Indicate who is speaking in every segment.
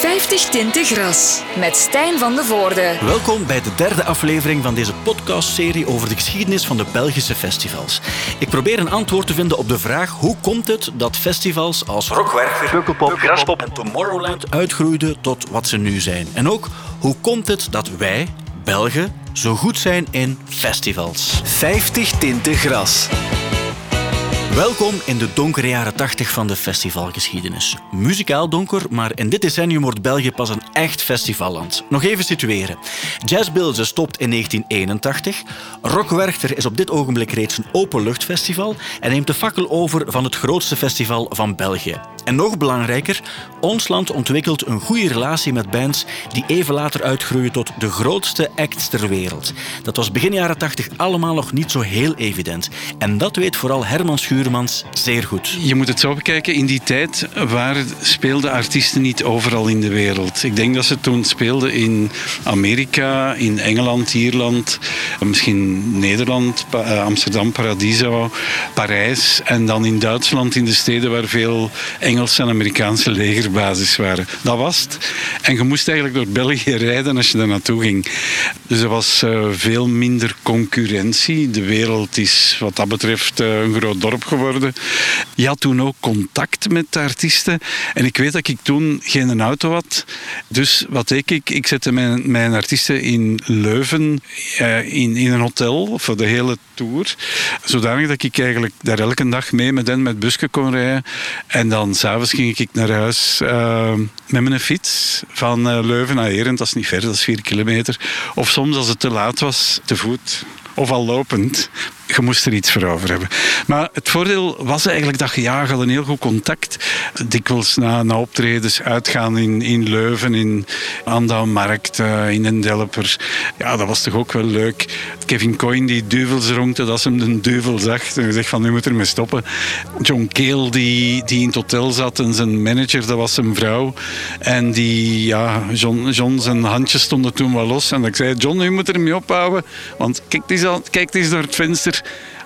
Speaker 1: 50 tinten gras met Stijn van de Voorde.
Speaker 2: Welkom bij de derde aflevering van deze podcastserie over de geschiedenis van de Belgische festivals. Ik probeer een antwoord te vinden op de vraag hoe komt het dat festivals als Rockwerker, Pukkelpop, Graspop en Tomorrowland uitgroeiden tot wat ze nu zijn. En ook hoe komt het dat wij, Belgen, zo goed zijn in festivals.
Speaker 3: 50 tinten gras.
Speaker 2: Welkom in de donkere jaren 80 van de festivalgeschiedenis. Muzikaal donker, maar in dit decennium wordt België pas een echt festivalland. Nog even situeren. Jazzbilze stopt in 1981. Rockwerchter is op dit ogenblik reeds een openluchtfestival en neemt de fakkel over van het grootste festival van België. En nog belangrijker, ons land ontwikkelt een goede relatie met bands die even later uitgroeien tot de grootste acts ter wereld. Dat was begin jaren 80 allemaal nog niet zo heel evident. En dat weet vooral Herman Zeer goed.
Speaker 4: Je moet het zo bekijken, in die tijd speelden artiesten niet overal in de wereld. Ik denk dat ze toen speelden in Amerika, in Engeland, Ierland, misschien Nederland, eh, Amsterdam, Paradiso, Parijs en dan in Duitsland, in de steden waar veel Engelse en Amerikaanse legerbasis waren. Dat was het. En je moest eigenlijk door België rijden als je daar naartoe ging. Dus er was uh, veel minder concurrentie. De wereld is wat dat betreft uh, een groot dorp geworden. Je had toen ook contact met de artiesten. En ik weet dat ik toen geen auto had. Dus wat deed ik? Ik zette mijn, mijn artiesten in Leuven uh, in, in een hotel voor de hele tour. Zodanig dat ik eigenlijk daar elke dag mee met hen met busje kon rijden. En dan s'avonds ging ik naar huis uh, met mijn fiets van uh, Leuven naar Erend. Dat is niet ver, dat is vier kilometer. Of soms als het te laat was, te voet of al lopend je moest er iets voor over hebben. Maar het voordeel was eigenlijk dat je ja, een heel goed contact. Dikwijls na, na optredens uitgaan in, in Leuven, in Andouwmarkt, uh, in een Delper. Ja, dat was toch ook wel leuk. Kevin Coyne die duvels ronkte, dat ze hem de duvel zag. En zegt van, nu moet er mee stoppen. John Keel die, die in het hotel zat en zijn manager, dat was zijn vrouw. En die, ja, John, John zijn handjes stonden toen wel los. En ik zei, John, nu moet er mee ophouden. Want kijk eens, kijk eens door het venster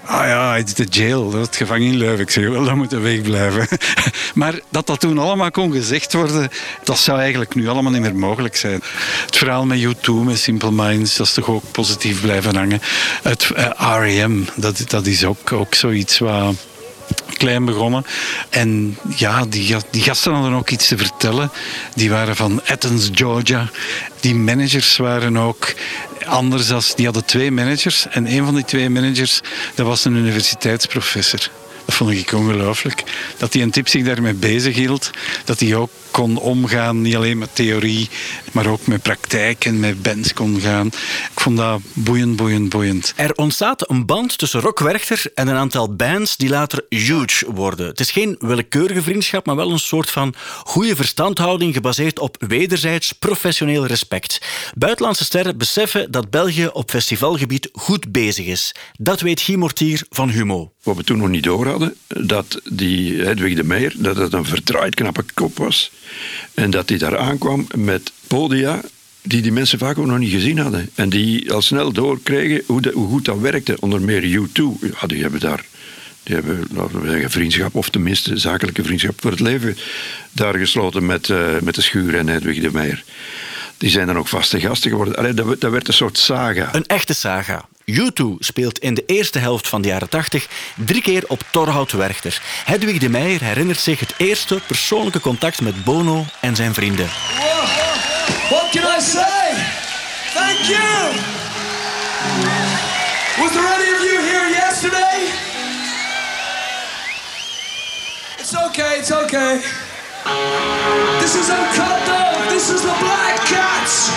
Speaker 4: Ah ja, het is de jail, dat is het gevangen in Leuven. Ik zeg wel, dat moet wegblijven. maar dat dat toen allemaal kon gezegd worden, dat zou eigenlijk nu allemaal niet meer mogelijk zijn. Het verhaal met U2, met Simple Minds, dat is toch ook positief blijven hangen. Het uh, eh, R.E.M., dat, dat is ook, ook zoiets wat klein begonnen. En ja, die, die gasten hadden ook iets te vertellen. Die waren van Athens, Georgia. Die managers waren ook anders als die hadden twee managers. En een van die twee managers, dat was een universiteitsprofessor. Dat vond ik ongelooflijk. Dat hij een tip zich daarmee bezig hield. Dat hij ook kon omgaan, niet alleen met theorie, maar ook met praktijk en met bands kon gaan. Ik vond dat boeiend, boeiend, boeiend.
Speaker 2: Er ontstaat een band tussen Rock Werchter en een aantal bands die later huge worden. Het is geen willekeurige vriendschap, maar wel een soort van goede verstandhouding gebaseerd op wederzijds professioneel respect. Buitenlandse sterren beseffen dat België op festivalgebied goed bezig is. Dat weet Guy Mortier van Humo.
Speaker 5: Wat we toen nog niet door dat die Hedwig de Meijer, dat het een verdraaid knappe kop was. En dat hij daar aankwam met podia die die mensen vaak ook nog niet gezien hadden. En die al snel doorkregen hoe, hoe goed dat werkte. Onder meer U2, ja, die hebben daar die hebben, vriendschap, of tenminste zakelijke vriendschap voor het leven, daar gesloten met, uh, met de Schuur en Hedwig de Meijer. Die zijn dan ook vaste gasten geworden. Allee, dat, dat werd een soort saga.
Speaker 2: Een echte saga. U2 speelt in de eerste helft van de jaren 80 drie keer op Torhout Werchter. Hedwig de Meijer herinnert zich het eerste persoonlijke contact met Bono en zijn vrienden.
Speaker 6: What can I say? Thank you! Was there any of you here yesterday? It's okay, it's okay. This is this is the Black Cats!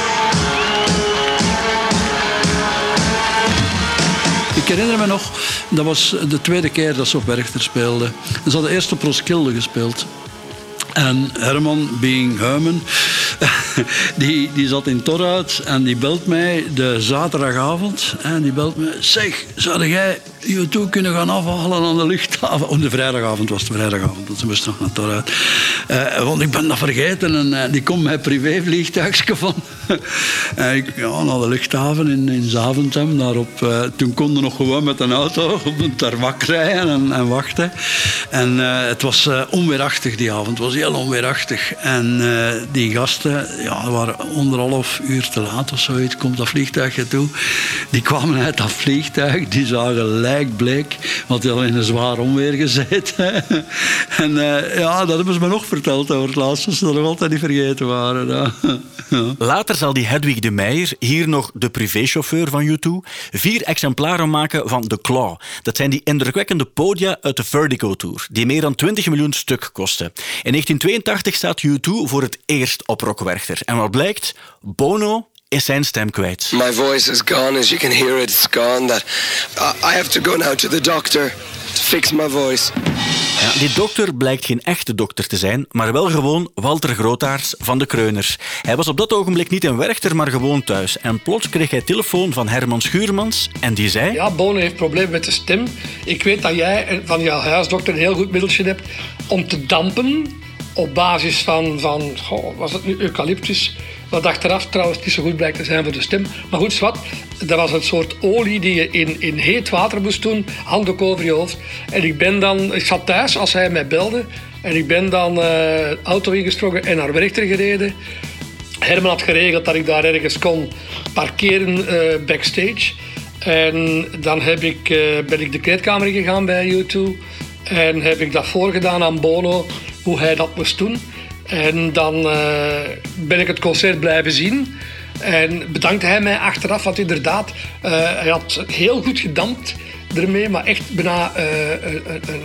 Speaker 7: Ik herinner me nog, dat was de tweede keer dat ze op Werchter speelden. Ze hadden eerst op Roskilde gespeeld. En Herman, being Herman, die, die zat in Torhout en die belt mij de zaterdagavond. En die belt me, zeg, zou jij U2 kunnen gaan afhalen aan de luchthaven. Op de vrijdagavond was het vrijdagavond, dat ze moesten nog naar daaruit. Uh, want ik ben dat vergeten en uh, die komt met privévliegtuigje van. en ik, ja, naar de luchthaven in, in Zaventem. Daarop, toen konden nog gewoon met een auto op een tarmac rijden en, en wachten. En het was onweerachtig die avond, het was heel onweerachtig. En die gasten ja, waren anderhalf uur te laat of zoiets, komt dat vliegtuigje toe. Die kwamen uit dat vliegtuig, die zagen lijkbleek, want die hadden in een zwaar onweer gezeten. en uh, ja, dat hebben ze me nog verteld over het laatste, ze dat nog altijd niet vergeten waren.
Speaker 2: Ja. Later zal die Hedwig de Meijer, hier nog de privéchauffeur van U2, vier exemplaren maken van The Claw. Dat zijn die indrukwekkende podia uit de Vertigo Tour, die meer dan 20 miljoen stuk kosten. In 1982 staat U2 voor het eerst op Rockwerchter. En wat blijkt? Bono is zijn stem kwijt.
Speaker 8: My voice is gone, as you can hear it, it's gone. That I have to go now to the doctor to fix my voice.
Speaker 2: Ja, die dokter blijkt geen echte dokter te zijn, maar wel gewoon Walter Grootaars van de Kreuners. Hij was op dat ogenblik niet in Werchter, maar gewoon thuis. En plots kreeg hij telefoon van Herman Schuurmans en die zei...
Speaker 9: Ja, Bono heeft problemen met de stem. Ik weet dat jij van jouw huisdokter een heel goed middeltje hebt om te dampen op basis van, van was het nu eucalyptus wat achteraf trouwens niet zo goed blijkt te zijn voor de stem. Maar goed, wat, dat was een soort olie die je in, in heet water moest doen, handdoek over je hoofd. En ik ben dan, ik zat thuis als hij mij belde. En ik ben dan uh, auto ingestrokken en naar Werchter gereden. Herman had geregeld dat ik daar ergens kon parkeren uh, backstage. En dan heb ik, uh, ben ik de kleedkamer gegaan bij U2. En heb ik dat voorgedaan aan Bono, hoe hij dat moest doen. En dan uh, ben ik het concert blijven zien. En bedankte hij mij achteraf, want inderdaad, uh, hij had heel goed gedampt ermee, maar echt bijna een,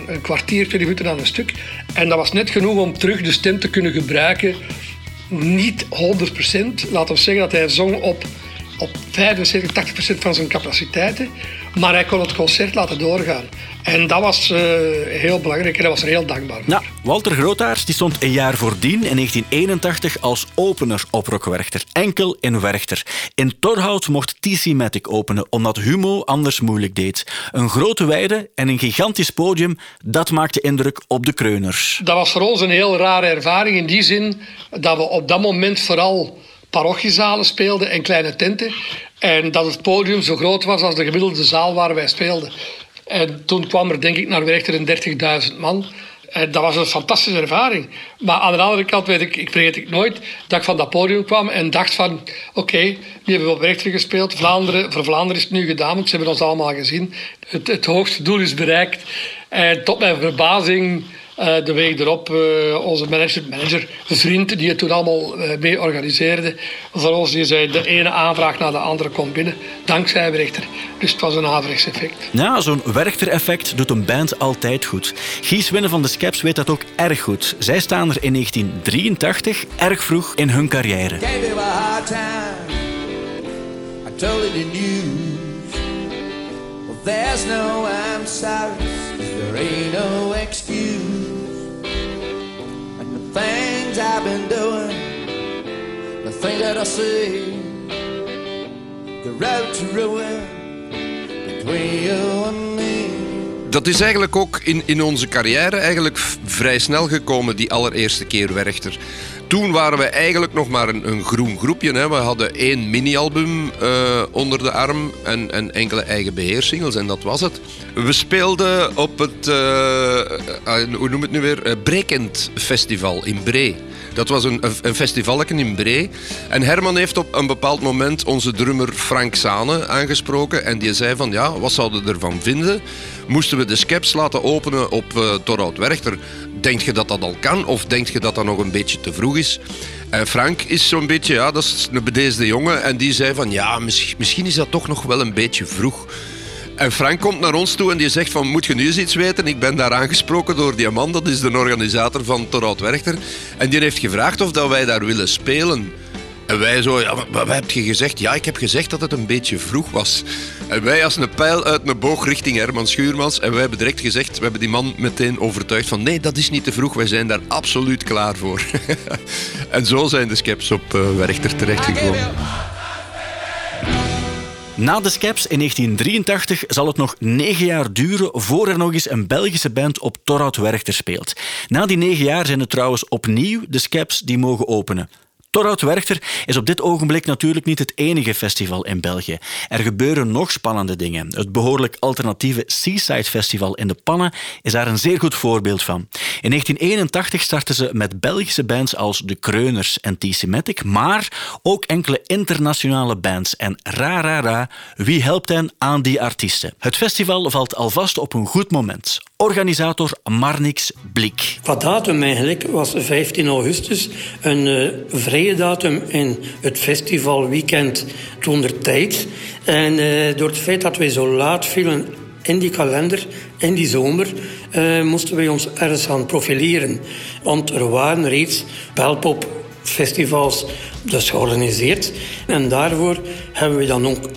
Speaker 9: een, kwartier, twintig minuten aan een stuk. En dat was net genoeg om terug de stem te kunnen gebruiken. Niet 100%, laten we zeggen dat hij zong op, op 75, 80% van zijn capaciteiten. Maar hij kon het concert laten doorgaan. En dat was uh, heel belangrijk en dat was er heel dankbaar voor.
Speaker 2: Nou, Walter Grootaars die stond een jaar voordien, in 1981, als opener op Rockwerchter. Enkel in Werchter. In Torhout mocht TC Matic openen, omdat Humo anders moeilijk deed. Een grote weide en een gigantisch podium, dat maakte indruk op de kreuners.
Speaker 9: Dat was voor ons een heel rare ervaring in die zin dat we op dat moment vooral parochiezalen speelden en kleine tenten. En dat het podium zo groot was als de gemiddelde zaal waar wij speelden. En toen kwam er denk ik naar Werchter een 30.000 man. En dat was een fantastische ervaring. Maar aan de andere kant weet ik, ik vergeet ik nooit, dat ik van dat podium kwam en dacht van, oké, okay, die hebben we op Werchter gespeeld. Vlaanderen, voor Vlaanderen is het nu gedaan, want ze hebben ons allemaal gezien. Het, het hoogste doel is bereikt. En tot mijn verbazing uh, de week erop, uh, onze manager, manager, vriend, die het toen allemaal uh, mee organiseerde, voor ons die zei de ene aanvraag naar de andere komt binnen, dankzij Werchter. Dus het was een averechts effect.
Speaker 2: Ja, zo'n Werchter-effect doet een band altijd goed. Gies Winnen van de Skeps weet dat ook erg goed. Zij staan er in 1983, erg vroeg in hun carrière. There's no I'm sorry, there ain't no excuse. Things I've been doing, the things that I see, the road to ruin between you and me. Dat is eigenlijk ook in, in onze carrière eigenlijk vrij snel gekomen, die allereerste keer Werchter. Toen waren we eigenlijk nog maar een, een groen groepje. Hè. We hadden één mini-album uh, onder de arm en, en enkele eigen beheersingles en dat was het. We speelden op het, uh, uh, hoe noem het nu weer, Brekend Festival in Bree. Dat was een, een festivalken in Bree. En Herman heeft op een bepaald moment onze drummer Frank Sane aangesproken. En die zei van, ja, wat zouden we ervan vinden? Moesten we de skeps laten openen op uh, Torhout Werchter? Denk je dat dat al kan? Of denk je dat dat nog een beetje te vroeg is? En Frank is zo'n beetje, ja, dat is een bedeesde jongen. En die zei van, ja, misschien, misschien is dat toch nog wel een beetje vroeg. En Frank komt naar ons toe en die zegt van, moet je nu eens iets weten? Ik ben daar aangesproken door die man, dat is de organisator van Torhout Werchter. En die heeft gevraagd of dat wij daar willen spelen. En wij zo, ja, wat heb je gezegd? Ja, ik heb gezegd dat het een beetje vroeg was. En wij als een pijl uit een boog richting Herman Schuurmans. En wij hebben direct gezegd, we hebben die man meteen overtuigd van nee, dat is niet te vroeg. Wij zijn daar absoluut klaar voor. en zo zijn de skeps op uh, Werchter terechtgekomen. Na de Scaps in 1983 zal het nog negen jaar duren voor er nog eens een Belgische band op Torhout Werchter speelt. Na die negen jaar zijn het trouwens opnieuw de Scaps die mogen openen. Torhout Werchter is op dit ogenblik natuurlijk niet het enige festival in België. Er gebeuren nog spannende dingen. Het behoorlijk alternatieve Seaside Festival in de Pannen is daar een zeer goed voorbeeld van. In 1981 startten ze met Belgische bands als De Kreuners en T-Semitic, maar ook enkele internationale bands. En ra, ra, ra, wie helpt hen aan die artiesten? Het festival valt alvast op een goed moment. Organisator Marnix Blik.
Speaker 10: Wat datum eigenlijk was 15 augustus, een uh, datum in het festivalweekend toen tijd. En uh, door het feit dat wij zo laat vielen in die kalender, in die zomer, uh, moesten wij ons ergens gaan profileren. Want er waren reeds belpop-festivals dus georganiseerd. En daarvoor hebben we dan ook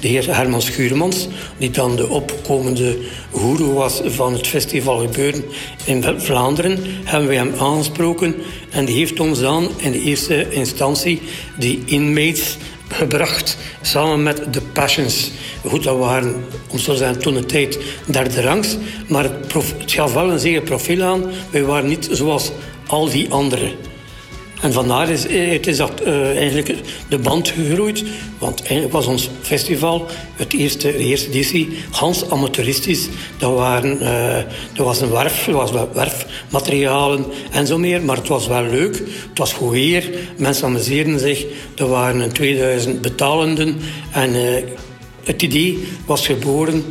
Speaker 10: de heer Herman Schuurmans, die dan de opkomende goeroe was van het festival gebeuren in Vlaanderen, hebben wij hem aangesproken en die heeft ons dan in de eerste instantie die inmates gebracht, samen met de Passions. Goed, dat waren, om zo te toen de tijd derde rangs, maar het, het gaf wel een zeker profiel aan. Wij waren niet zoals al die anderen. En vandaar is, het is dat, uh, eigenlijk de band gegroeid. Want eigenlijk was ons festival, het eerste, de eerste editie, gans amateuristisch. Dat, waren, uh, dat was een werf, er was werfmaterialen en zo meer. Maar het was wel leuk. Het was goed weer. Mensen amuseerden zich. Er waren 2000 betalenden. En uh, het idee was geboren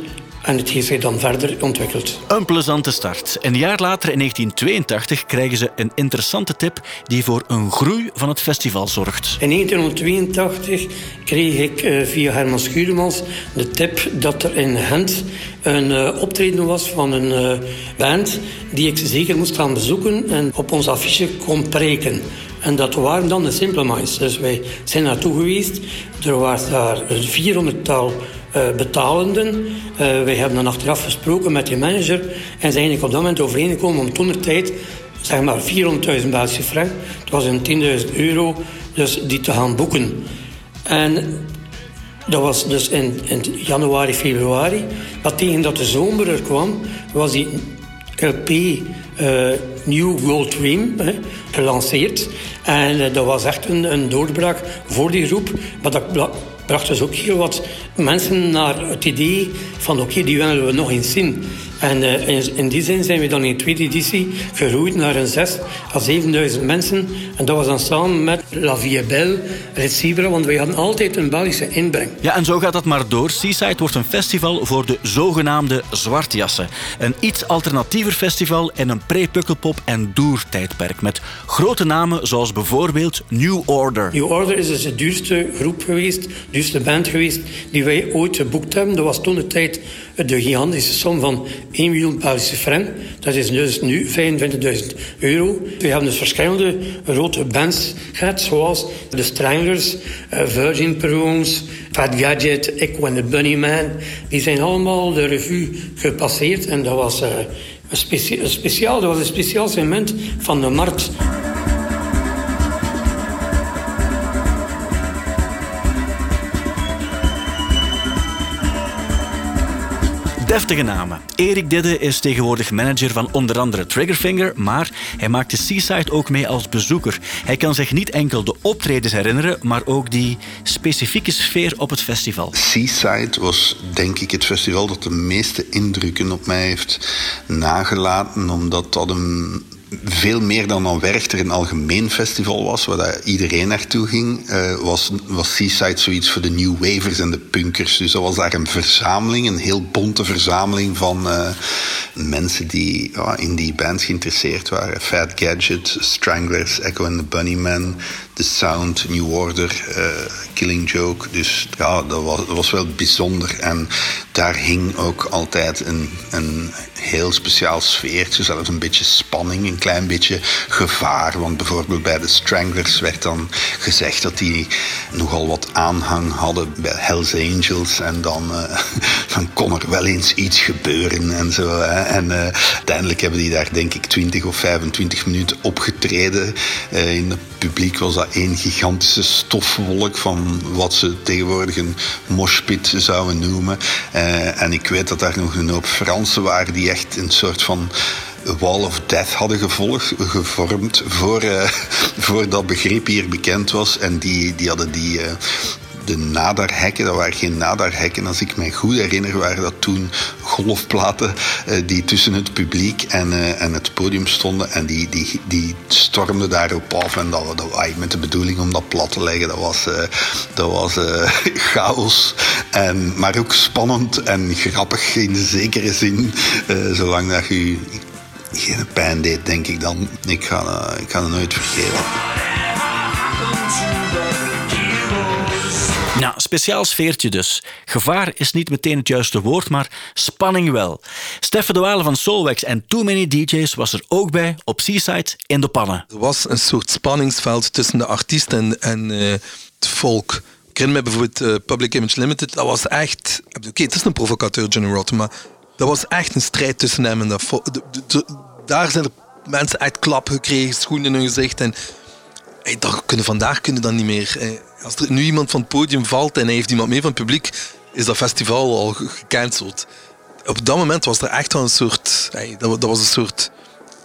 Speaker 10: en het heeft zich dan verder ontwikkeld.
Speaker 2: Een plezante start. Een jaar later, in 1982, krijgen ze een interessante tip die voor een groei van het festival zorgt.
Speaker 10: In 1982 kreeg ik uh, via Herman Schuurmans de tip dat er in Gent een uh, optreden was van een uh, band die ik zeker moest gaan bezoeken en op ons affiche kon preken. En dat waren dan de Simple Minds. Dus wij zijn naartoe geweest. Er was daar een 400-tal uh, betalenden. Uh, wij hebben dan achteraf gesproken met die manager en zijn eigenlijk op dat moment overeengekomen om toen de tijd zeg maar 400.000 Belgische frank, het was een 10.000 euro, dus die te gaan boeken. En dat was dus in, in januari, februari. Maar tegen dat de zomer er kwam, was die LP uh, New World Dream hè, gelanceerd. En dat was echt een, een doorbraak voor die groep. Maar dat bracht dus ook heel wat mensen naar het idee van oké, die willen we nog eens zien. En uh, in, in, die zin zijn we dan in de tweede editie gegroeid naar een 6 à 7000 mensen. En dat was dan samen met La Vie Belle, Recibra, want wij hadden altijd een Belgische inbreng.
Speaker 2: Ja, en zo gaat dat maar door. Seaside wordt een festival voor de zogenaamde zwartjassen. Een iets alternatiever festival in een pre-pukkelpop- en doertijdperk. Met grote namen zoals bijvoorbeeld New Order.
Speaker 10: New Order is dus de duurste groep geweest, de duurste band geweest die wij ooit geboekt hebben. Dat was toen de tijd de gigantische som van 1 miljoen Belgische frank. Dat is dus nu 25.000 euro. We hebben dus verschillende grote bands gehad, zoals de Stranglers, uh, Virgin Prunes, Fat Gadget, Echo and the Bunnyman. Die zijn allemaal de revue gepasseerd en dat was, specia een speciaal, dat was een speciaal segment van de markt.
Speaker 2: Deftige namen. Erik Didde is tegenwoordig manager van onder andere Triggerfinger, maar hij maakt de Seaside ook mee als bezoeker. Hij kan zich niet enkel de optredens herinneren, maar ook die specifieke sfeer op het festival.
Speaker 11: Seaside was denk ik het festival dat de meeste indrukken op mij heeft nagelaten, omdat dat een veel meer dan een Werchter een algemeen festival was, waar iedereen naartoe ging, uh, was, was Seaside zoiets voor de New Wavers en de punkers. Dus dat was daar een verzameling, een heel bonte verzameling van uh, mensen die in die bands geïnteresseerd waren. Fat Gadget, Stranglers, Echo and the Bunnymen, The Sound, New Order, uh, Killing Joke. Dus ja, dat was, was wel bijzonder. En daar hing ook altijd een, een heel speciaal sfeertje, zelfs een beetje spanning een klein beetje gevaar. Want bijvoorbeeld bij de Stranglers werd dan gezegd dat die nogal wat aanhang hadden bij Hells Angels. En dan, dan kon er wel eens iets gebeuren en zo. Hè. En uh, uiteindelijk hebben die daar denk ik 20 of 25 minuten opgetreden. Uh, in het publiek was dat één gigantische stofwolk van wat ze tegenwoordig een moshpit zouden noemen. en ik weet dat daar nog een hoop Fransen waren die echt een soort van Wall of Death hadden gevolgd, gevormd voor, uh, voor dat begrip hier bekend was. En die, die hadden die, uh, de nadarhekken, dat waren geen nadarhekken, als ik mij goed herinner, waren dat toen golfplaten uh, die tussen het publiek en, en het podium stonden. En die, die, die stormden daarop af. En dat, dat, met de bedoeling om dat plat te leggen, dat was, dat was chaos. En, maar ook spannend en grappig in zekere zin. zolang dat je geen pijn deed, denk ik dan. Ik ga, ik ga het nooit vergeten.
Speaker 2: Nou, speciaal sfeertje dus. Gevaar is niet meteen het juiste woord, maar spanning wel. Steffen de Walen van Solwax en Too Many DJ's was er ook bij op Seaside in de pannen.
Speaker 12: Er was een soort spanningsveld tussen de artiest en, en uh, het volk. Ik herinner me bijvoorbeeld uh, Public Image Limited. Dat was echt... Oké, okay, het is een provocateur, Johnny Rotten, maar dat was echt een strijd tussen hem en dat volk. Daar zijn er mensen uit klap gekregen, schoenen in hun gezicht. En dat kunnen, vandaag kunnen dat niet meer. Als er nu iemand van het podium valt en hij heeft iemand mee van het publiek, is dat festival al gecanceld. Op dat moment was er echt wel een soort. Dat, was een soort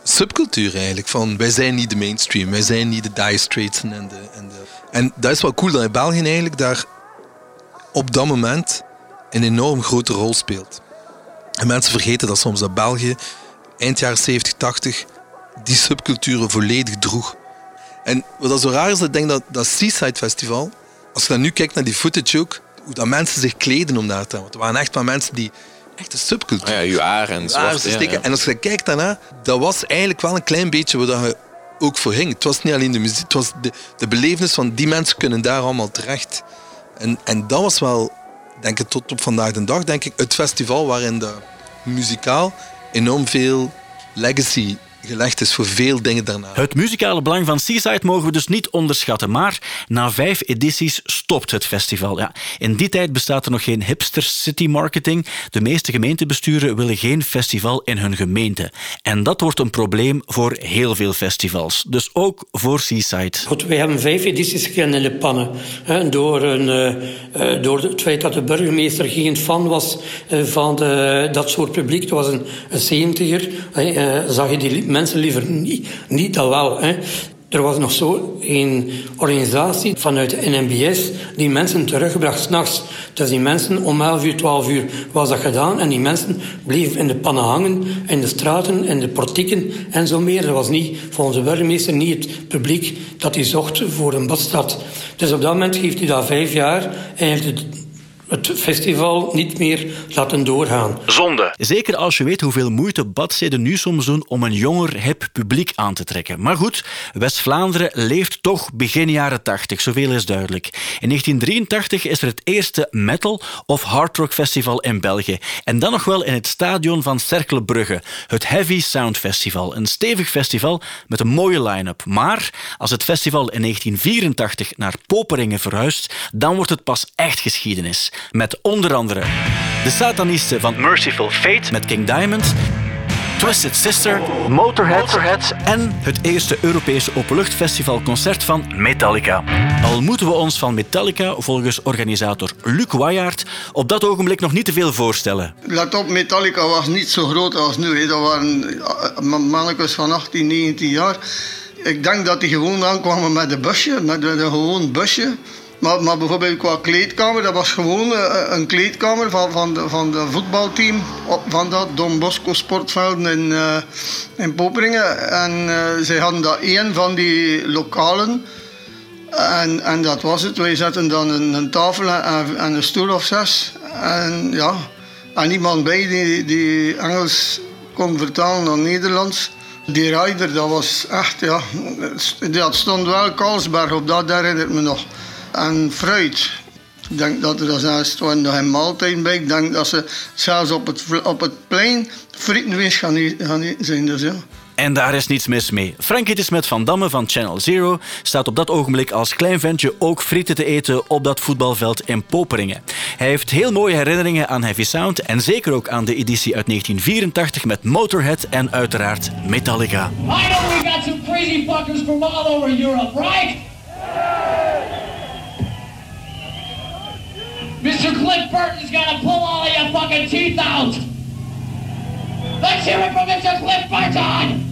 Speaker 12: subcultuur eigenlijk. Van wij zijn niet de mainstream, wij zijn niet de Dire Straits en en. En dat is wel cool dat in België eigenlijk daar op dat moment een enorm grote rol speelt. En mensen vergeten dat soms dat België eind jaren 70, 80 die subculturen volledig droeg. En wat zo raar is, ik denk dat dat Seaside Festival, als je dan nu kijkt naar die footage ook, hoe dat mensen zich kleden om daar te gaan. Want er waren echt maar mensen die echt een subcultuur.
Speaker 13: Oh ja, je haar en zwart.
Speaker 12: Ja, ja. En als je kijkt daarna, dat was eigenlijk wel een klein beetje waar je ook voor ging. Het was niet alleen de muziek, het was de, de belevenis van die mensen kunnen daar allemaal terecht. En, en dat was wel, denk ik, tot op vandaag de dag, denk ik, het festival waarin de muzikaal enorm veel legacy gelegd is voor veel dingen daarna.
Speaker 2: Het muzikale belang van Seaside mogen we dus niet onderschatten. Maar na vijf edities stopt het festival. Ja, in die tijd bestaat er nog geen hipster city marketing. De meeste gemeentebesturen willen geen festival in hun gemeente. En dat wordt een probleem voor heel veel festivals. Dus ook voor Seaside.
Speaker 10: Goed, wij hebben vijf edities gekend in de pannen. Hè, door, een, uh, door het feit dat de burgemeester geen fan was uh, van de, dat soort publiek. Het was een, een zeventiger. Uh, zag je die mensen liever niet, niet dat wel. Hè. Er was nog zo een organisatie vanuit de NMBS die mensen terugbracht s'nachts. Dus die mensen om 11 uur, 12 uur was dat gedaan. En die mensen bleven in de pannen hangen, in de straten, in de portieken en zo meer. Dat was niet, volgens de burgemeester, niet het publiek dat hij zocht voor een badstad. Dus op dat moment geeft hij dat vijf jaar en heeft het het festival niet meer laten doorgaan.
Speaker 2: Zonde. Zeker als je weet hoeveel moeite badsteden nu soms doen om een jonger, hip publiek aan te trekken. Maar goed, West-Vlaanderen leeft toch begin jaren 80, zoveel is duidelijk. In 1983 is er het eerste metal- of hardrock festival in België. En dan nog wel in het stadion van Cerkelbrugge, het Heavy Sound Festival. Een stevig festival met een mooie line-up. Maar als het festival in 1984 naar Poperingen verhuist, dan wordt het pas echt geschiedenis. Met onder andere de satanisten van Merciful Fate met King Diamond, Twisted Sister, Motorhead, en het eerste Europese openluchtfestivalconcert van Metallica. Al moeten we ons van Metallica volgens organisator Luc Wayaert op dat ogenblik nog niet te veel voorstellen.
Speaker 14: Let op, Metallica was niet zo groot als nu. Dat waren mannetjes van 18, 19 jaar. Ik denk dat die gewoon aankwamen met een busje, met een gewoon busje. Maar, maar bijvoorbeeld qua kleedkamer, dat was gewoon eh, een kleedkamer van, van, de, van de voetbalteam van dat Don Bosco Sportvelden in, uh, in Poperingen. En uh, zij hadden dat één van die lokalen. En, en dat was het. Wij zetten dan een, een tafel en, en, een stoel of zes. En ja, en iemand bij die, die Engels kon vertalen naar Nederlands. Die rider, dat was echt, ja, dat stond wel Karlsberg op, dat herinnert me nog en fruit. Ik denk dat er daarnaast nog een maaltijd bij. Ik denk dat ze zelfs op het, op het plein frietenwees gaan, gaan zijn. Dus ja.
Speaker 2: En daar is niets mis mee. Frankie de Smet van Damme van Channel Zero staat op dat ogenblik als klein ventje ook frieten te eten op dat voetbalveld in Poperingen. Hij heeft heel mooie herinneringen aan Heavy Sound en zeker ook aan de editie uit 1984 met Motorhead en uiteraard Metallica.
Speaker 13: I know we got some crazy fuckers from all over Europe, right? Mr. Cliff Burton's gonna pull all of your fucking teeth out. Let's hear it from Mr. Cliff Burton.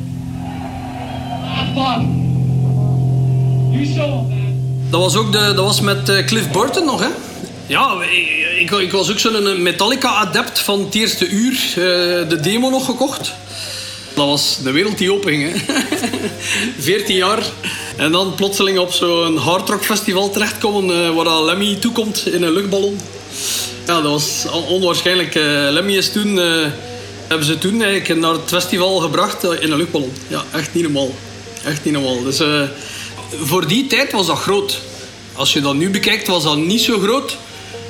Speaker 13: Ah, fuck. You show him, man.
Speaker 15: Dat was ook de, dat was met eh, Cliff Burton nog, hè? Ja, ik, ik, was ook zo'n Metallica-adept van het eerste uur. eh, de demo nog gekocht. Dat was de wereld die openging, hè. 14 jaar. En dan plotseling op zo'n hardrock festival terechtkomen eh, waar dat Lemmy toekomt in een luchtballon. Ja, dat was on- onwaarschijnlijk. Eh, Lemmy is toen, eh, hebben ze toen eigenlijk naar het festival gebracht in een luchtballon. Ja, echt niet normaal. Echt niet normaal. Dus voor die tijd was dat groot. Als je dat nu bekijkt, was dat niet zo groot.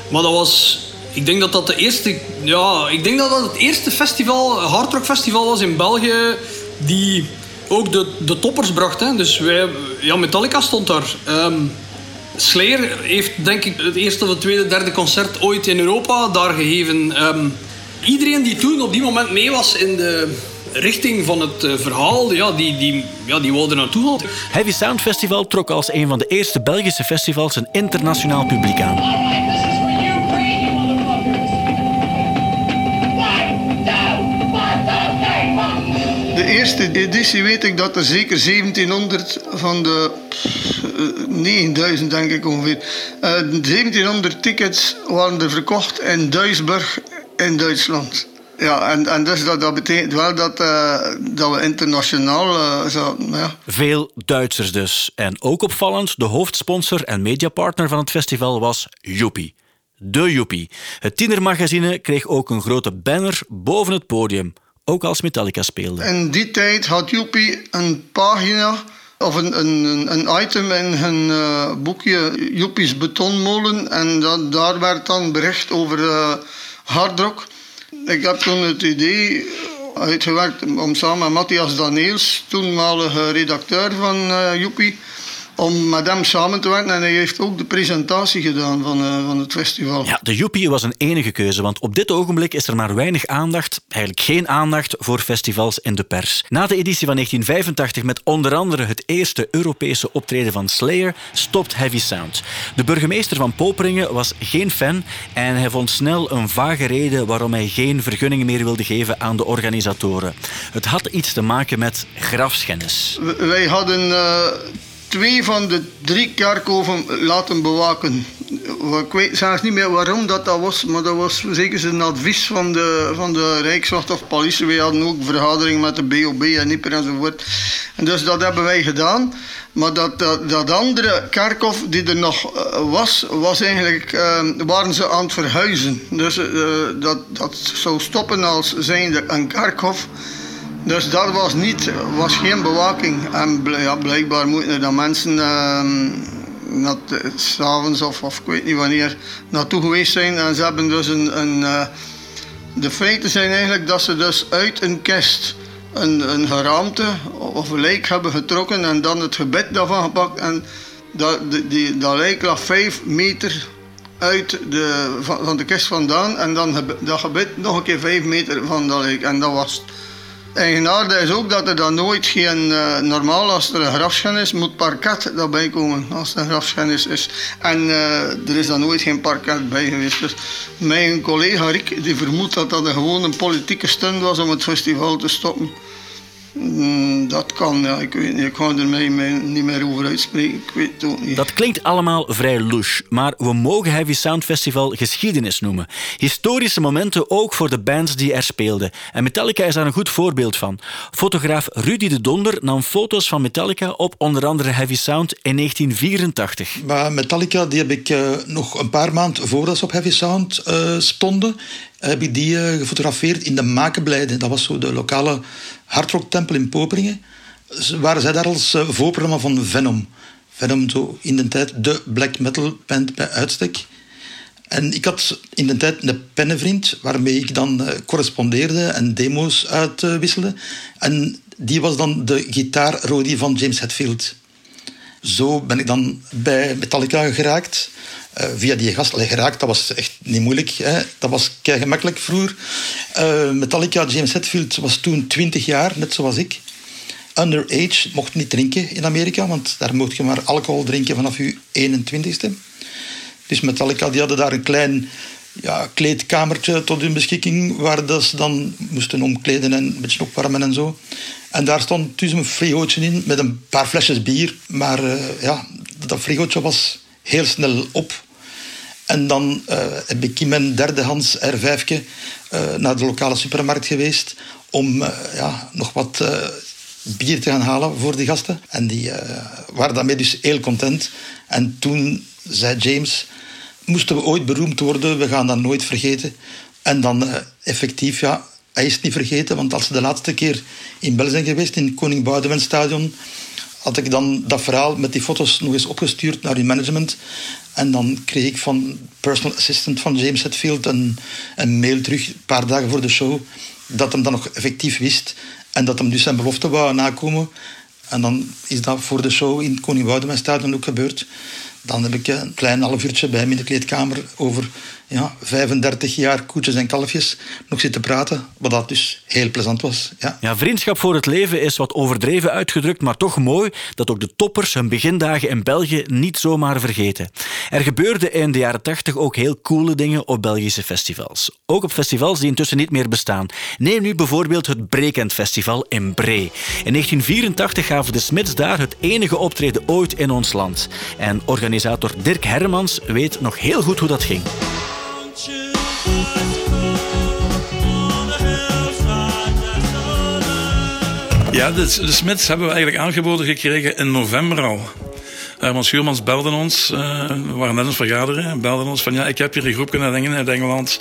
Speaker 15: Maar dat was... Ik denk dat dat de eerste... Ja, ik denk dat dat het eerste festival, hardrock festival was in België... die ook de, de toppers bracht. Hè. Dus wij... Ja, Metallica stond daar. Ehm, Slayer heeft denk ik het eerste of tweede, derde concert ooit in Europa daar gegeven. Ehm, iedereen die toen op die moment mee was in de richting van het eh, verhaal, ja, die, die, ja, die wilde naartoe gaan.
Speaker 2: Heavy Sound Festival trok als een van de eerste Belgische festivals een internationaal publiek aan.
Speaker 14: Eerste editie weet ik dat er zeker 1700 van de pff, eh, 9000 denk ik ongeveer. eh, 1700 tickets waren er verkocht in Duisburg in Duitsland. Ja, en, en dus dat, dat betekent wel dat, eh, dat we internationaal zaten. Ja.
Speaker 2: Veel Duitsers dus. En ook opvallend, de hoofdsponsor en mediapartner van het festival was Joepie. De Joepie. Het tienermagazine kreeg ook een grote banner boven het podium, ook als Metallica speelde.
Speaker 14: In die tijd had Joepie een pagina of een, een, een- item in hun eh, boekje Joepie's betonmolen. En dat, daar werd dan bericht over eh hardrock. Ik heb toen het idee uitgewerkt om samen met Matthias Daniels, toenmalige redacteur van eh Joepie, om met hem samen te werken. En hij heeft ook de presentatie gedaan van, eh, van het festival.
Speaker 2: Ja, de Joepie was een enige keuze, want op dit ogenblik is er maar weinig aandacht, eigenlijk geen aandacht voor festivals in de pers. Na de editie van 1985 met onder andere het eerste Europese optreden van Slayer stopt Heavy Sound. De burgemeester van Poperingen was geen fan en hij vond snel een vage reden waarom hij geen vergunningen meer wilde geven aan de organisatoren. Het had iets te maken met grafschennis.
Speaker 14: Wij hadden eh, twee van de drie kerkhoven laten bewaken. Ik weet zelfs niet meer waarom dat, dat was, maar dat was zeker een advies van de, van de Rijkswacht of politie. Wij hadden ook vergaderingen met de BOB en IPER enzovoort. En dus dat hebben wij gedaan. Maar dat, dat, dat andere kerkhof die er nog eh, was, was eigenlijk, eh, waren ze aan het verhuizen. Dus eh, dat, dat zou stoppen als zijnde een kerkhof. Dus dat was, niet, was geen bewaking. En ja, blijkbaar moeten er mensen ehm naar de- s'avonds of, of ik weet niet wanneer naartoe geweest zijn. En ze hebben dus een. een eh, de feiten zijn eigenlijk dat ze dus uit een kist een, een geraamte of een lijk hebben getrokken en dan het gebed daarvan gepakt. En dat, die, dat lijk lag vijf meter uit de, van, de kist vandaan en dan dat gebed nog een keer vijf meter van dat lijk. En dat was. Eigenaardig is ook dat er dan nooit geen, eh, normaal als er een grafschennis, moet parket daarbij komen als er een grafschennis is. En eh, er is dan nooit geen parket bij geweest. Dus mijn collega Rick die vermoedt dat dat gewoon een politieke stunt was om het festival te stoppen. Mm, dat kan, ja, ik weet niet. Ik ga er mij niet meer over uitspreken. Ik weet het ook niet.
Speaker 2: Dat klinkt allemaal vrij louche, maar we mogen Heavy Sound Festival geschiedenis noemen. Historische momenten ook voor de bands die er speelden. En Metallica is daar een goed voorbeeld van. Fotograaf Rudy de Donder nam foto's van Metallica op onder andere Heavy Sound in 1984.
Speaker 16: Maar Metallica die heb ik eh, nog een paar maanden voordat ze op Heavy Sound eh, stonden, heb ik die eh, gefotografeerd in de Makenblijde. Dat was zo de lokale hardrocktempel in Poperingen. Ze- Waren zij daar als eh, voorprogramma van Venom. Venom, zo in de tijd de black metal band bij uitstek. En ik had in de tijd een pennenvriend waarmee ik dan eh, correspondeerde en demo's uitwisselde. En die was dan de gitaarrodie van James Hetfield. Zo ben ik dan bij Metallica geraakt. Uh, via die gast. Geraakt, dat was echt niet moeilijk. Hè. Dat was kei gemakkelijk vroeger. Uh, Metallica, James Hetfield was toen 20 jaar, net zoals ik. Underage, mocht niet drinken in Amerika, want daar mocht je maar alcohol drinken vanaf je 21ste. Dus Metallica die hadden daar een klein ja, kleedkamertje tot hun beschikking, waar dat ze dan moesten omkleden en een beetje opwarmen en zo. En daar stond dus een frigootje in met een paar flesjes bier. Maar uh, ja, dat frigootje was heel snel op. En dan uh, heb ik in mijn derdehands R5 uh, naar de lokale supermarkt geweest om ja, nog wat bier te gaan halen voor die gasten. En die waren daarmee dus heel content. En toen zei James moesten we ooit beroemd worden, we gaan dat nooit vergeten. En dan effectief, ja, hij is niet vergeten, want als ze de laatste keer in Bel zijn geweest, in Koning Boudewijn Stadion, had ik dan dat verhaal met die foto's nog eens opgestuurd naar hun management. En dan kreeg ik van personal assistant van James Hetfield een, een mail terug, een paar dagen voor de show, dat hem dan nog effectief wist en dat hem dus zijn belofte wou nakomen. En dan is dat voor de show in Koning Stadion ook gebeurd. Dan heb ik een klein half uurtje bij hem in de kleedkamer over ja, 35 jaar koetjes en kalfjes nog zitten praten. Wat dat dus heel plezant was. Ja.
Speaker 2: vriendschap voor het leven is wat overdreven uitgedrukt, maar toch mooi dat ook de toppers hun begindagen in België niet zomaar vergeten. Er gebeurden in de jaren 80 ook heel coole dingen op Belgische festivals. Ook op festivals die intussen niet meer bestaan. Neem nu bijvoorbeeld het Breekend Festival in Bree. In 1984 gaven de Smits daar het enige optreden ooit in ons land. En organisator Dirk Hermans weet nog heel goed hoe dat ging.
Speaker 17: Ja, de, Smits hebben we eigenlijk aangeboden gekregen in november al. Herman Schuurmans belde ons, uh, we waren net het vergaderen, belden ons van ja, ik heb hier een groepje uit Engeland,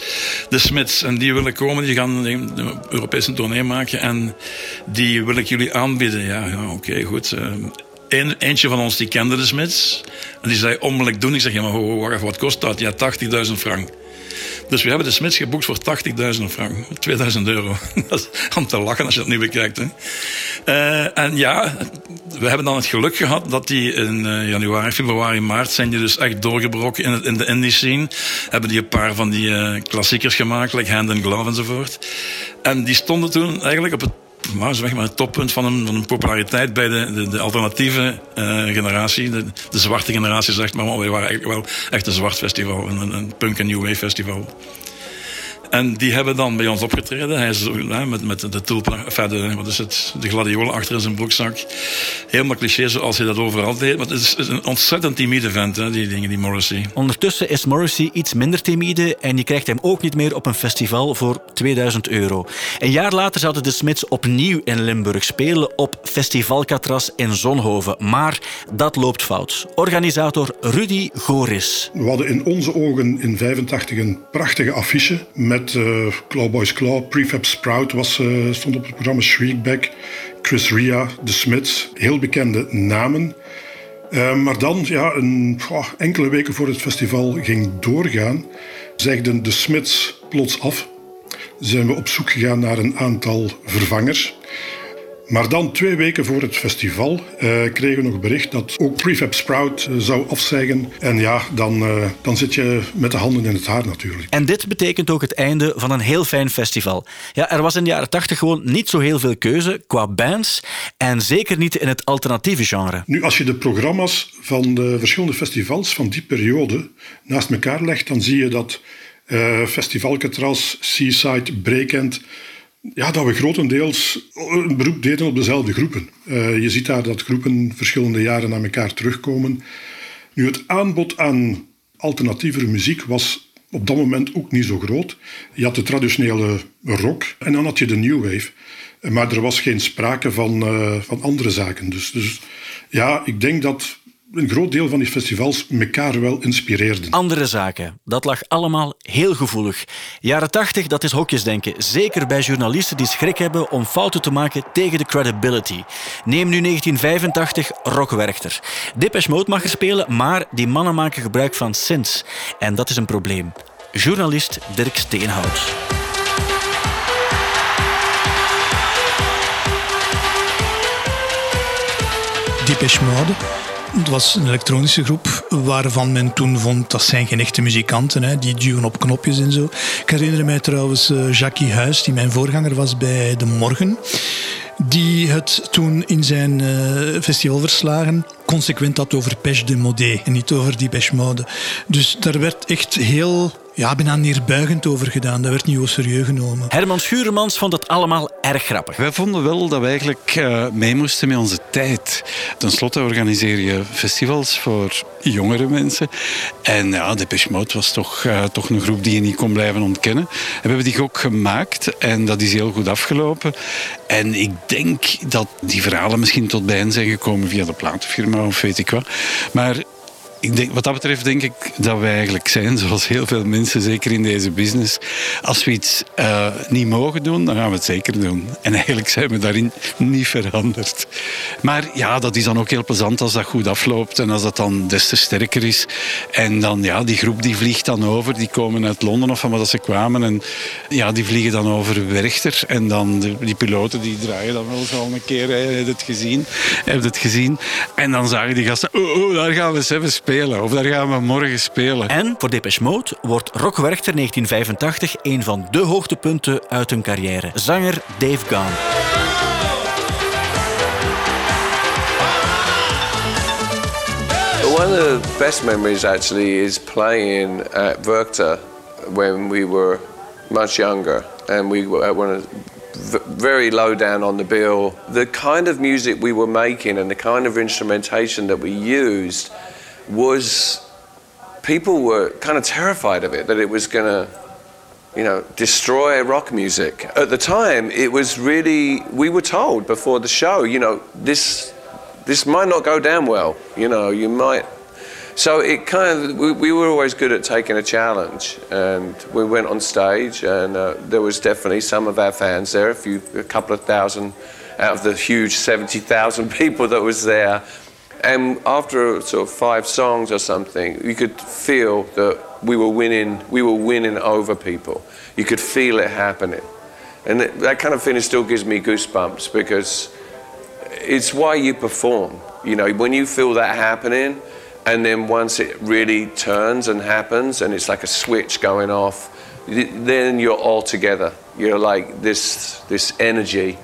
Speaker 17: de Smits. En die willen komen, die gaan de Europese tournee maken en die wil ik jullie aanbieden. Ja, oké, goed. Een, eentje van ons die kende de Smits en die zei onmiddellijk doen. Ik zeg, ja maar wacht, wat kost dat? Ja, 80.000 frank. Dus we hebben de Smits geboekt voor 80.000 frank. 2000 euro. dat is om te lachen als je dat nu bekijkt. Hè. Uh, en ja, we hebben dan het geluk gehad dat die in uh, januari, februari, maart zijn die dus echt doorgebroken in, in de indie scene. Hebben die een paar van die uh, klassiekers gemaakt, like Hand and Glove enzovoort. En die stonden toen eigenlijk op het maar zeg maar het toppunt van een, van een populariteit bij de, de, de alternatieve uh, generatie, de, de, zwarte generatie zegt maar, maar we waren eigenlijk wel echt een zwart festival, een, een punk en new wave festival. En die hebben dan bij ons opgetreden. Hij is met, met de tulp, enfin de, wat is het, de gladiolen achter in zijn broekzak. Helemaal cliché zoals hij dat overal deed. Maar het is een ontzettend timide vent, hè, die dingen, die Morrissey.
Speaker 2: Ondertussen is Morrissey iets minder timide en je krijgt hem ook niet meer op een festival voor 2000 euro. Een jaar later zouden de Smits opnieuw in Limburg spelen op Festival Catras in Zonhoven. Maar dat loopt fout. Organisator Rudy Goris.
Speaker 18: We hadden in onze ogen in 85 een prachtige affiche met met uh, Clawboys Claw, Prefab Sprout was, uh, stond op het programma Shriekback, Chris Ria, The Smiths, heel bekende namen. Uh, maar dan, ja, een, enkele weken voor het festival ging doorgaan, zegden de Smiths plots af. Zijn we op zoek gegaan naar een aantal vervangers. Maar dan, twee weken voor het festival, uh, kregen we nog bericht dat ook Prefab Sprout uh, zou afzeggen. En ja, dan, uh, dan zit je met de handen in het haar natuurlijk.
Speaker 2: En dit betekent ook het einde van een heel fijn festival. Ja, er was in de jaren 80 gewoon niet zo heel veel keuze qua bands. En zeker niet in het alternatieve genre.
Speaker 18: Nu, als je de programma's van de verschillende festivals van die periode naast elkaar legt, dan zie je dat Festival Catras, Seaside, Breakend ja, dat we grotendeels een beroep deden op dezelfde groepen. Uh, je ziet daar dat groepen verschillende jaren naar elkaar terugkomen. Nu, het aanbod aan alternatievere muziek was op dat moment ook niet zo groot. Je had de traditionele rock en dan had je de new wave. Maar er was geen sprake van, uh, van andere zaken. Dus, dus ja, ik denk dat een groot deel van die festivals elkaar wel inspireerden.
Speaker 2: Andere zaken, dat lag allemaal heel gevoelig. Jaren 80, dat is hokjesdenken. Zeker bij journalisten die schrik hebben om fouten te maken tegen de credibility. Neem nu 1985 Rock Werchter. Depeche Mode mag er spelen, maar die mannen maken gebruik van synths. En dat is een probleem. Journalist Dirk Steenhout.
Speaker 19: Depeche Mode. Het was een elektronische groep waarvan men toen vond dat zijn geen echte muzikanten, hè, die duwen op knopjes en zo. Ik herinner mij trouwens uh, Jackie Huis, die mijn voorganger was bij De Morgen, die het toen in zijn uh, festivalverslagen consequent had over Pêche de Modé en niet over Depeche Mode. Dus daar werd echt heel ja, bijna neerbuigend over gedaan. Dat werd niet zo serieus genomen.
Speaker 2: Herman Schuremans vond het allemaal erg grappig.
Speaker 4: Wij vonden wel dat we eigenlijk uh, mee moesten met onze tijd. Ten slotte organiseer je festivals voor jongere mensen. En ja, Depeche Mode was toch, uh, toch een groep die je niet kon blijven ontkennen. En we hebben die ook gemaakt en dat is heel goed afgelopen. En ik denk dat die verhalen misschien tot bij hen zijn gekomen via de platenfirma of weet ik wat. Maar ik denk, wat dat betreft denk ik dat wij eigenlijk zijn, zoals heel veel mensen, zeker in deze business. Als we iets uh, niet mogen doen, dan gaan we het zeker doen. En eigenlijk zijn we daarin niet veranderd. Maar ja, dat is dan ook heel plezant als dat goed afloopt en als dat dan des te sterker is. En dan, ja, die groep die vliegt dan over, die komen uit Londen of van wat ze kwamen. En ja, die vliegen dan over Werchter. En dan die piloten die draaien dan wel zo een keer, heb je het gezien? Heb je het gezien? En dan zagen die gasten, oh, oh daar gaan we eens even spelen. Of daar gaan we morgen spelen.
Speaker 2: En voor Depeche Mode wordt Rock Werchter 1985 een van de hoogtepunten uit hun carrière. Zanger Dave Gahan.
Speaker 20: One of the best memories actually is playing at Werchter when we were much younger and we were very low down on the bill. The kind of music we were making and the kind of instrumentation that we used was people were kind of terrified of it, that it was going to, you know, destroy rock music. At the time, it was really, we were told before the show, you know, this, this might not go down well, you know, you might. So it kind of, we, we were always good at taking a challenge, and we went on stage, and uh, there was definitely some of our fans there, a few, a couple of thousand out of the huge 70,000 people that was there. And after sort of five songs or something, you could feel that we were winning. We were winning over people. You could feel it happening, and it, that kind of feeling still gives me goosebumps because it's why you perform. You know, when you feel that happening, and then once it really turns and happens, and it's like a switch going off, then you're all together. You're like this this energy.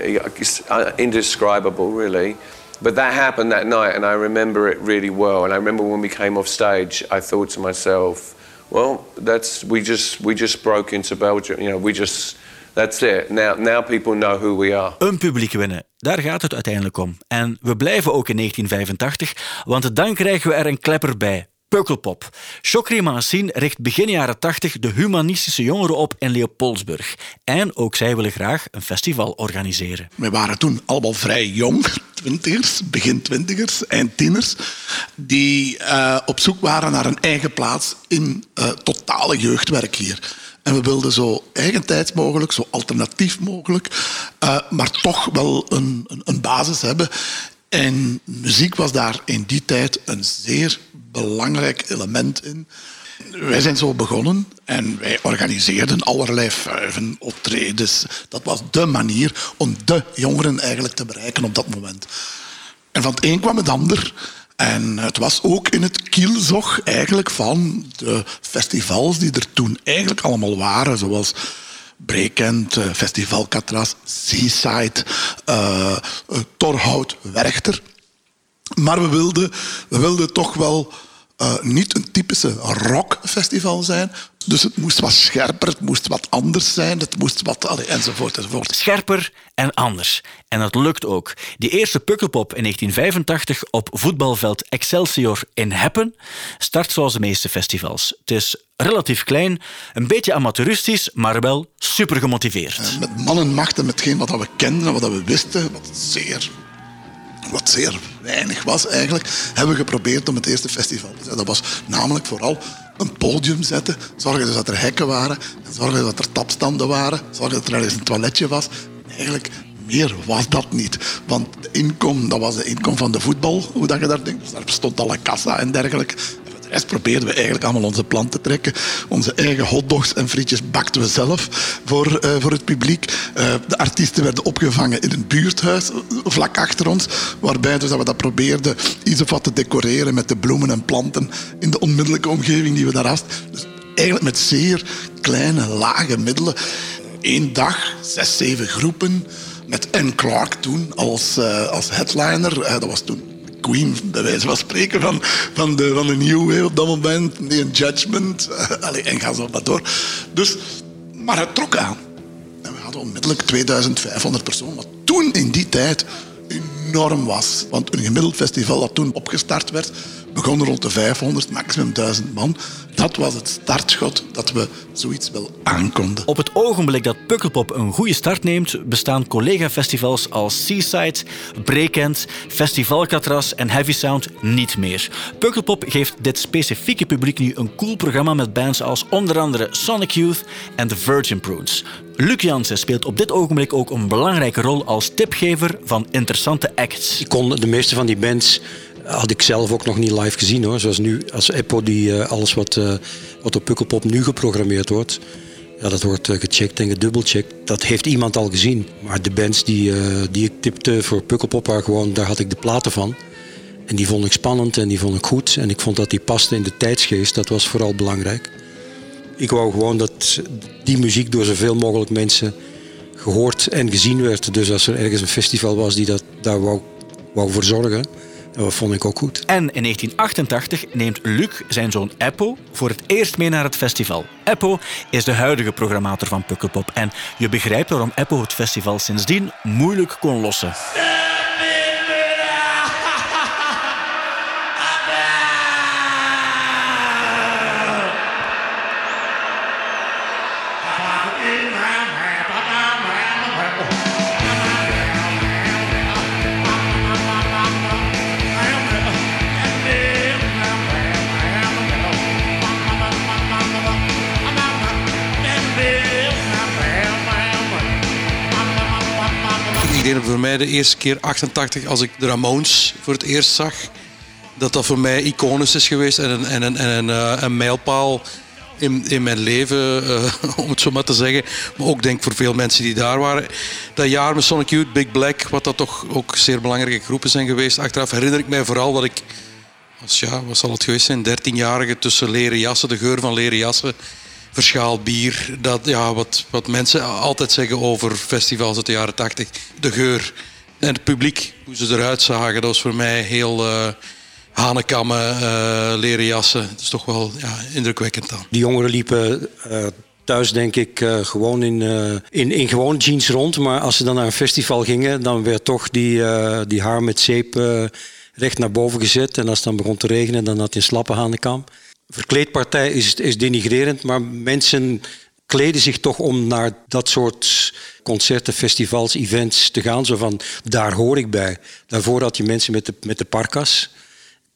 Speaker 20: Eh, eh, it's uh, indescribable, really. But that happened that night, and I remember it really well. And I remember when we came off stage, I thought to myself, "Well, that's we just we just broke into Belgium. You know, we just that's it. Now now people know who we are."
Speaker 2: Een publiek winnen, daar gaat het uiteindelijk om. En we blijven ook in 1985, want dan krijgen we er een klepper bij. Pukkelpop. Chokri Maasin richt begin jaren 80 de humanistische jongeren op in Leopoldsburg. En ook zij willen graag een festival organiseren.
Speaker 21: We waren toen allemaal vrij jong, twintigers, begin twintigers, eind tieners, die uh, op zoek waren naar een eigen plaats in uh, totale jeugdwerk hier. En we wilden zo eigentijds mogelijk, zo alternatief mogelijk, uh, maar toch wel een, een, een basis hebben. En muziek was daar in die tijd een zeer belangrijk element in. Wij zijn zo begonnen en wij organiseerden allerlei vuiven, optredens. Dat was de manier om de jongeren eigenlijk te bereiken op dat moment. En van het een kwam het ander. En het was ook in het kielzog eigenlijk van de festivals die er toen eigenlijk allemaal waren, zoals Breekend, Festival Catras, Seaside, uh, Torhout, Werchter. Maar we wilden, we wilden toch wel uh, niet een typische rockfestival zijn. Dus het moest wat scherper, het moest wat anders zijn, het moest wat... Allee, enzovoort, enzovoort.
Speaker 2: Scherper en anders. En dat lukt ook. Die eerste Pukkelpop in 1985 op voetbalveld Excelsior in Heppen start zoals de meeste festivals. Het is relatief klein, een beetje amateuristisch, maar wel super gemotiveerd.
Speaker 21: Uh, met mannenmacht en metgeen wat we kenden en wat we wisten, wat zeer wat zeer weinig was eigenlijk, hebben we geprobeerd om het eerste festival te zetten. Dat was namelijk vooral een podium zetten, zorgen dat er hekken waren, zorgen dat er tapstanden waren, zorgen dat er ergens een toiletje was. Eigenlijk meer was dat niet. Want de inkom, dat was de inkom van de voetbal, hoe dat je daar denkt. Dus daar stond alle kassa en dergelijke. De rest probeerden we eigenlijk allemaal onze plan te trekken. Onze eigen hotdogs en frietjes bakten we zelf voor, uh, voor het publiek. Uh, de artiesten werden opgevangen in een buurthuis vlak achter ons. Waarbij dus dat we dat probeerden iets of wat te decoreren met de bloemen en planten in de onmiddellijke omgeving die we daar hadden. Dus eigenlijk met zeer kleine, lage middelen. Eén dag, zes, zeven groepen. Met Anne Clark toen als, als headliner. dat was toen queen, bij wijze van spreken, van, van, de, van de New Wave op dat moment. een Judgment. Allee, en ga zo maar door. Dus, maar het trok aan. En we hadden onmiddellijk 2500 personen, wat toen in die tijd enorm was. Want een gemiddeld festival dat toen opgestart werd, begon rond de 500, maximum 1000 man. Dat was het startschot dat we zoiets wel aankonden.
Speaker 2: Op het ogenblik dat Pukkelpop een goede start neemt, bestaan collega-festivals als Seaside, Breakend, Festival Catras en Heavy Sound niet meer. Pukkelpop geeft dit specifieke publiek nu een cool programma met bands als onder andere Sonic Youth en The Virgin Prunes. Luc Jansen speelt op dit ogenblik ook een belangrijke rol als tipgever van interessante acts.
Speaker 22: Ik kon de meeste van die bands had ik zelf ook nog niet live gezien hoor. Zoals nu als Eppo die uh, alles wat, uh, wat op Pukkelpop nu geprogrammeerd wordt. Ja, dat wordt uh, gecheckt en gedubbelcheckt. Dat heeft iemand al gezien. Maar de bands die, die ik tipte voor Pukkelpop, gewoon, daar had ik de platen van. En die vond ik spannend en die vond ik goed. En ik vond dat die paste in de tijdsgeest. Dat was vooral belangrijk. Ik wou gewoon dat die muziek door zoveel mogelijk mensen gehoord en gezien werd. Dus als er ergens een festival was die dat, daar wou, wou voor zorgen dat vond ik ook goed.
Speaker 2: En in 1988 neemt Luc zijn zoon Eppo voor het eerst mee naar het festival. Eppo is de huidige programmator van Pukkelpop. En je begrijpt waarom Eppo het festival sindsdien moeilijk kon lossen.
Speaker 23: Dat voor mij de eerste keer 88, als ik de Ramones voor het eerst zag, dat dat voor mij iconisch is geweest en een, en een, en een, uh, een mijlpaal in, in mijn leven, uh, om het zo maar te zeggen. Maar ook denk voor veel mensen die daar waren. Dat jaar met Sonic Youth, Big Black, wat dat toch ook zeer belangrijke groepen zijn geweest. Achteraf herinner ik mij vooral dat ik, ja, wat zal het geweest zijn, 13-jarige tussen leren jassen, de geur van leren jassen verschaald bier. Dat, ja, wat, wat mensen altijd zeggen over festivals uit de jaren 80. De geur en het publiek, hoe ze eruit zagen, dat was voor mij heel uh, hanekammen, uh, leren jassen. Dat is toch wel ja, indrukwekkend dan.
Speaker 22: Die jongeren liepen uh, thuis denk ik gewoon in, in, in gewoon jeans rond. Maar als ze dan naar een festival gingen, dan werd toch die, die haar met zeep recht naar boven gezet. En als het dan begon te regenen, dan had je een slappe hanenkam verkleedpartij is, is denigrerend, maar mensen kleden zich toch om naar dat soort concerten, festivals, events te gaan. Zo van, daar hoor ik bij. Daarvoor had je mensen met de, met de parkas.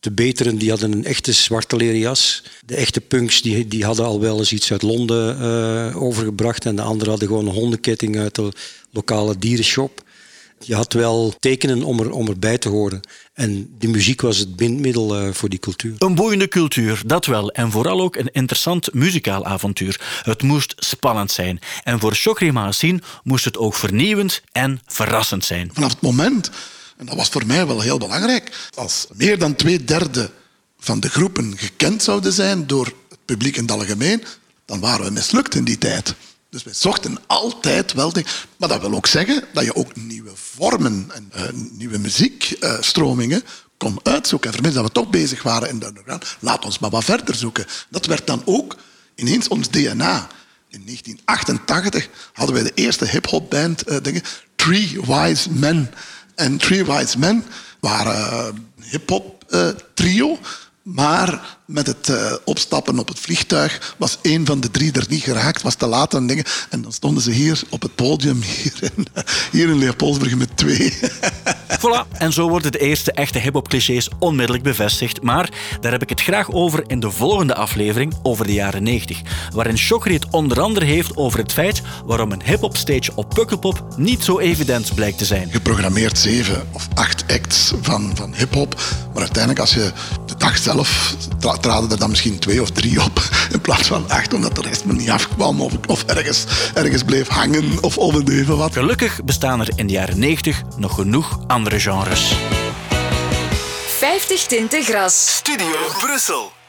Speaker 22: De beteren die hadden een echte zwarte leren jas. De echte punks die, die hadden al wel eens iets uit Londen uh, overgebracht. En de anderen hadden gewoon een hondenketting uit de lokale dierenshop je had wel tekenen om, er, om erbij te horen. En die muziek was het bindmiddel uh, voor die cultuur.
Speaker 2: Een boeiende cultuur, dat wel. En vooral ook een interessant muzikaal avontuur. Het moest spannend zijn. En voor Chokri Mahassin moest het ook vernieuwend en verrassend zijn.
Speaker 21: Vanaf het moment, en dat was voor mij wel heel belangrijk, als meer dan twee derde van de groepen gekend zouden zijn door het publiek in het algemeen, dan waren we mislukt in die tijd. Dus wij zochten altijd wel dingen. Maar dat wil ook zeggen dat je ook vormen en uh, nieuwe muziekstromingen uh, kon uitzoeken. En vermits dat we toch bezig waren in de underground, laat ons maar wat verder zoeken. Dat werd dan ook ineens ons DNA. In 1988 hadden wij de eerste hip-hop-band, uh, Three Wise Men. En Three Wise Men waren hip-hop trio maar met het uh, opstappen op het vliegtuig was een van de drie er niet geraakt, was te laat en dingen. En dan stonden ze hier op het podium, hier in, hier in Leopoldsburg met twee.
Speaker 2: voilà, en zo worden de eerste echte hip-hop clichés onmiddellijk bevestigd. Maar daar heb ik het graag over in de volgende aflevering over de jaren 90. Waarin Chokri het onder andere heeft over het feit waarom een hip-hop stage op Pukkelpop niet zo evident blijkt te zijn.
Speaker 21: Geprogrammeerd zeven of acht acts van, van hip-hop. Maar uiteindelijk, als je de dag zelf traden er dan misschien twee of drie op in plaats van acht, omdat de rest me niet afkwam of, of ergens, ergens bleef hangen of overdreven wat.
Speaker 2: Gelukkig bestaan er in de jaren 90 nog genoeg andere genres.
Speaker 24: 50 tinten gras.
Speaker 25: Studio Brussel.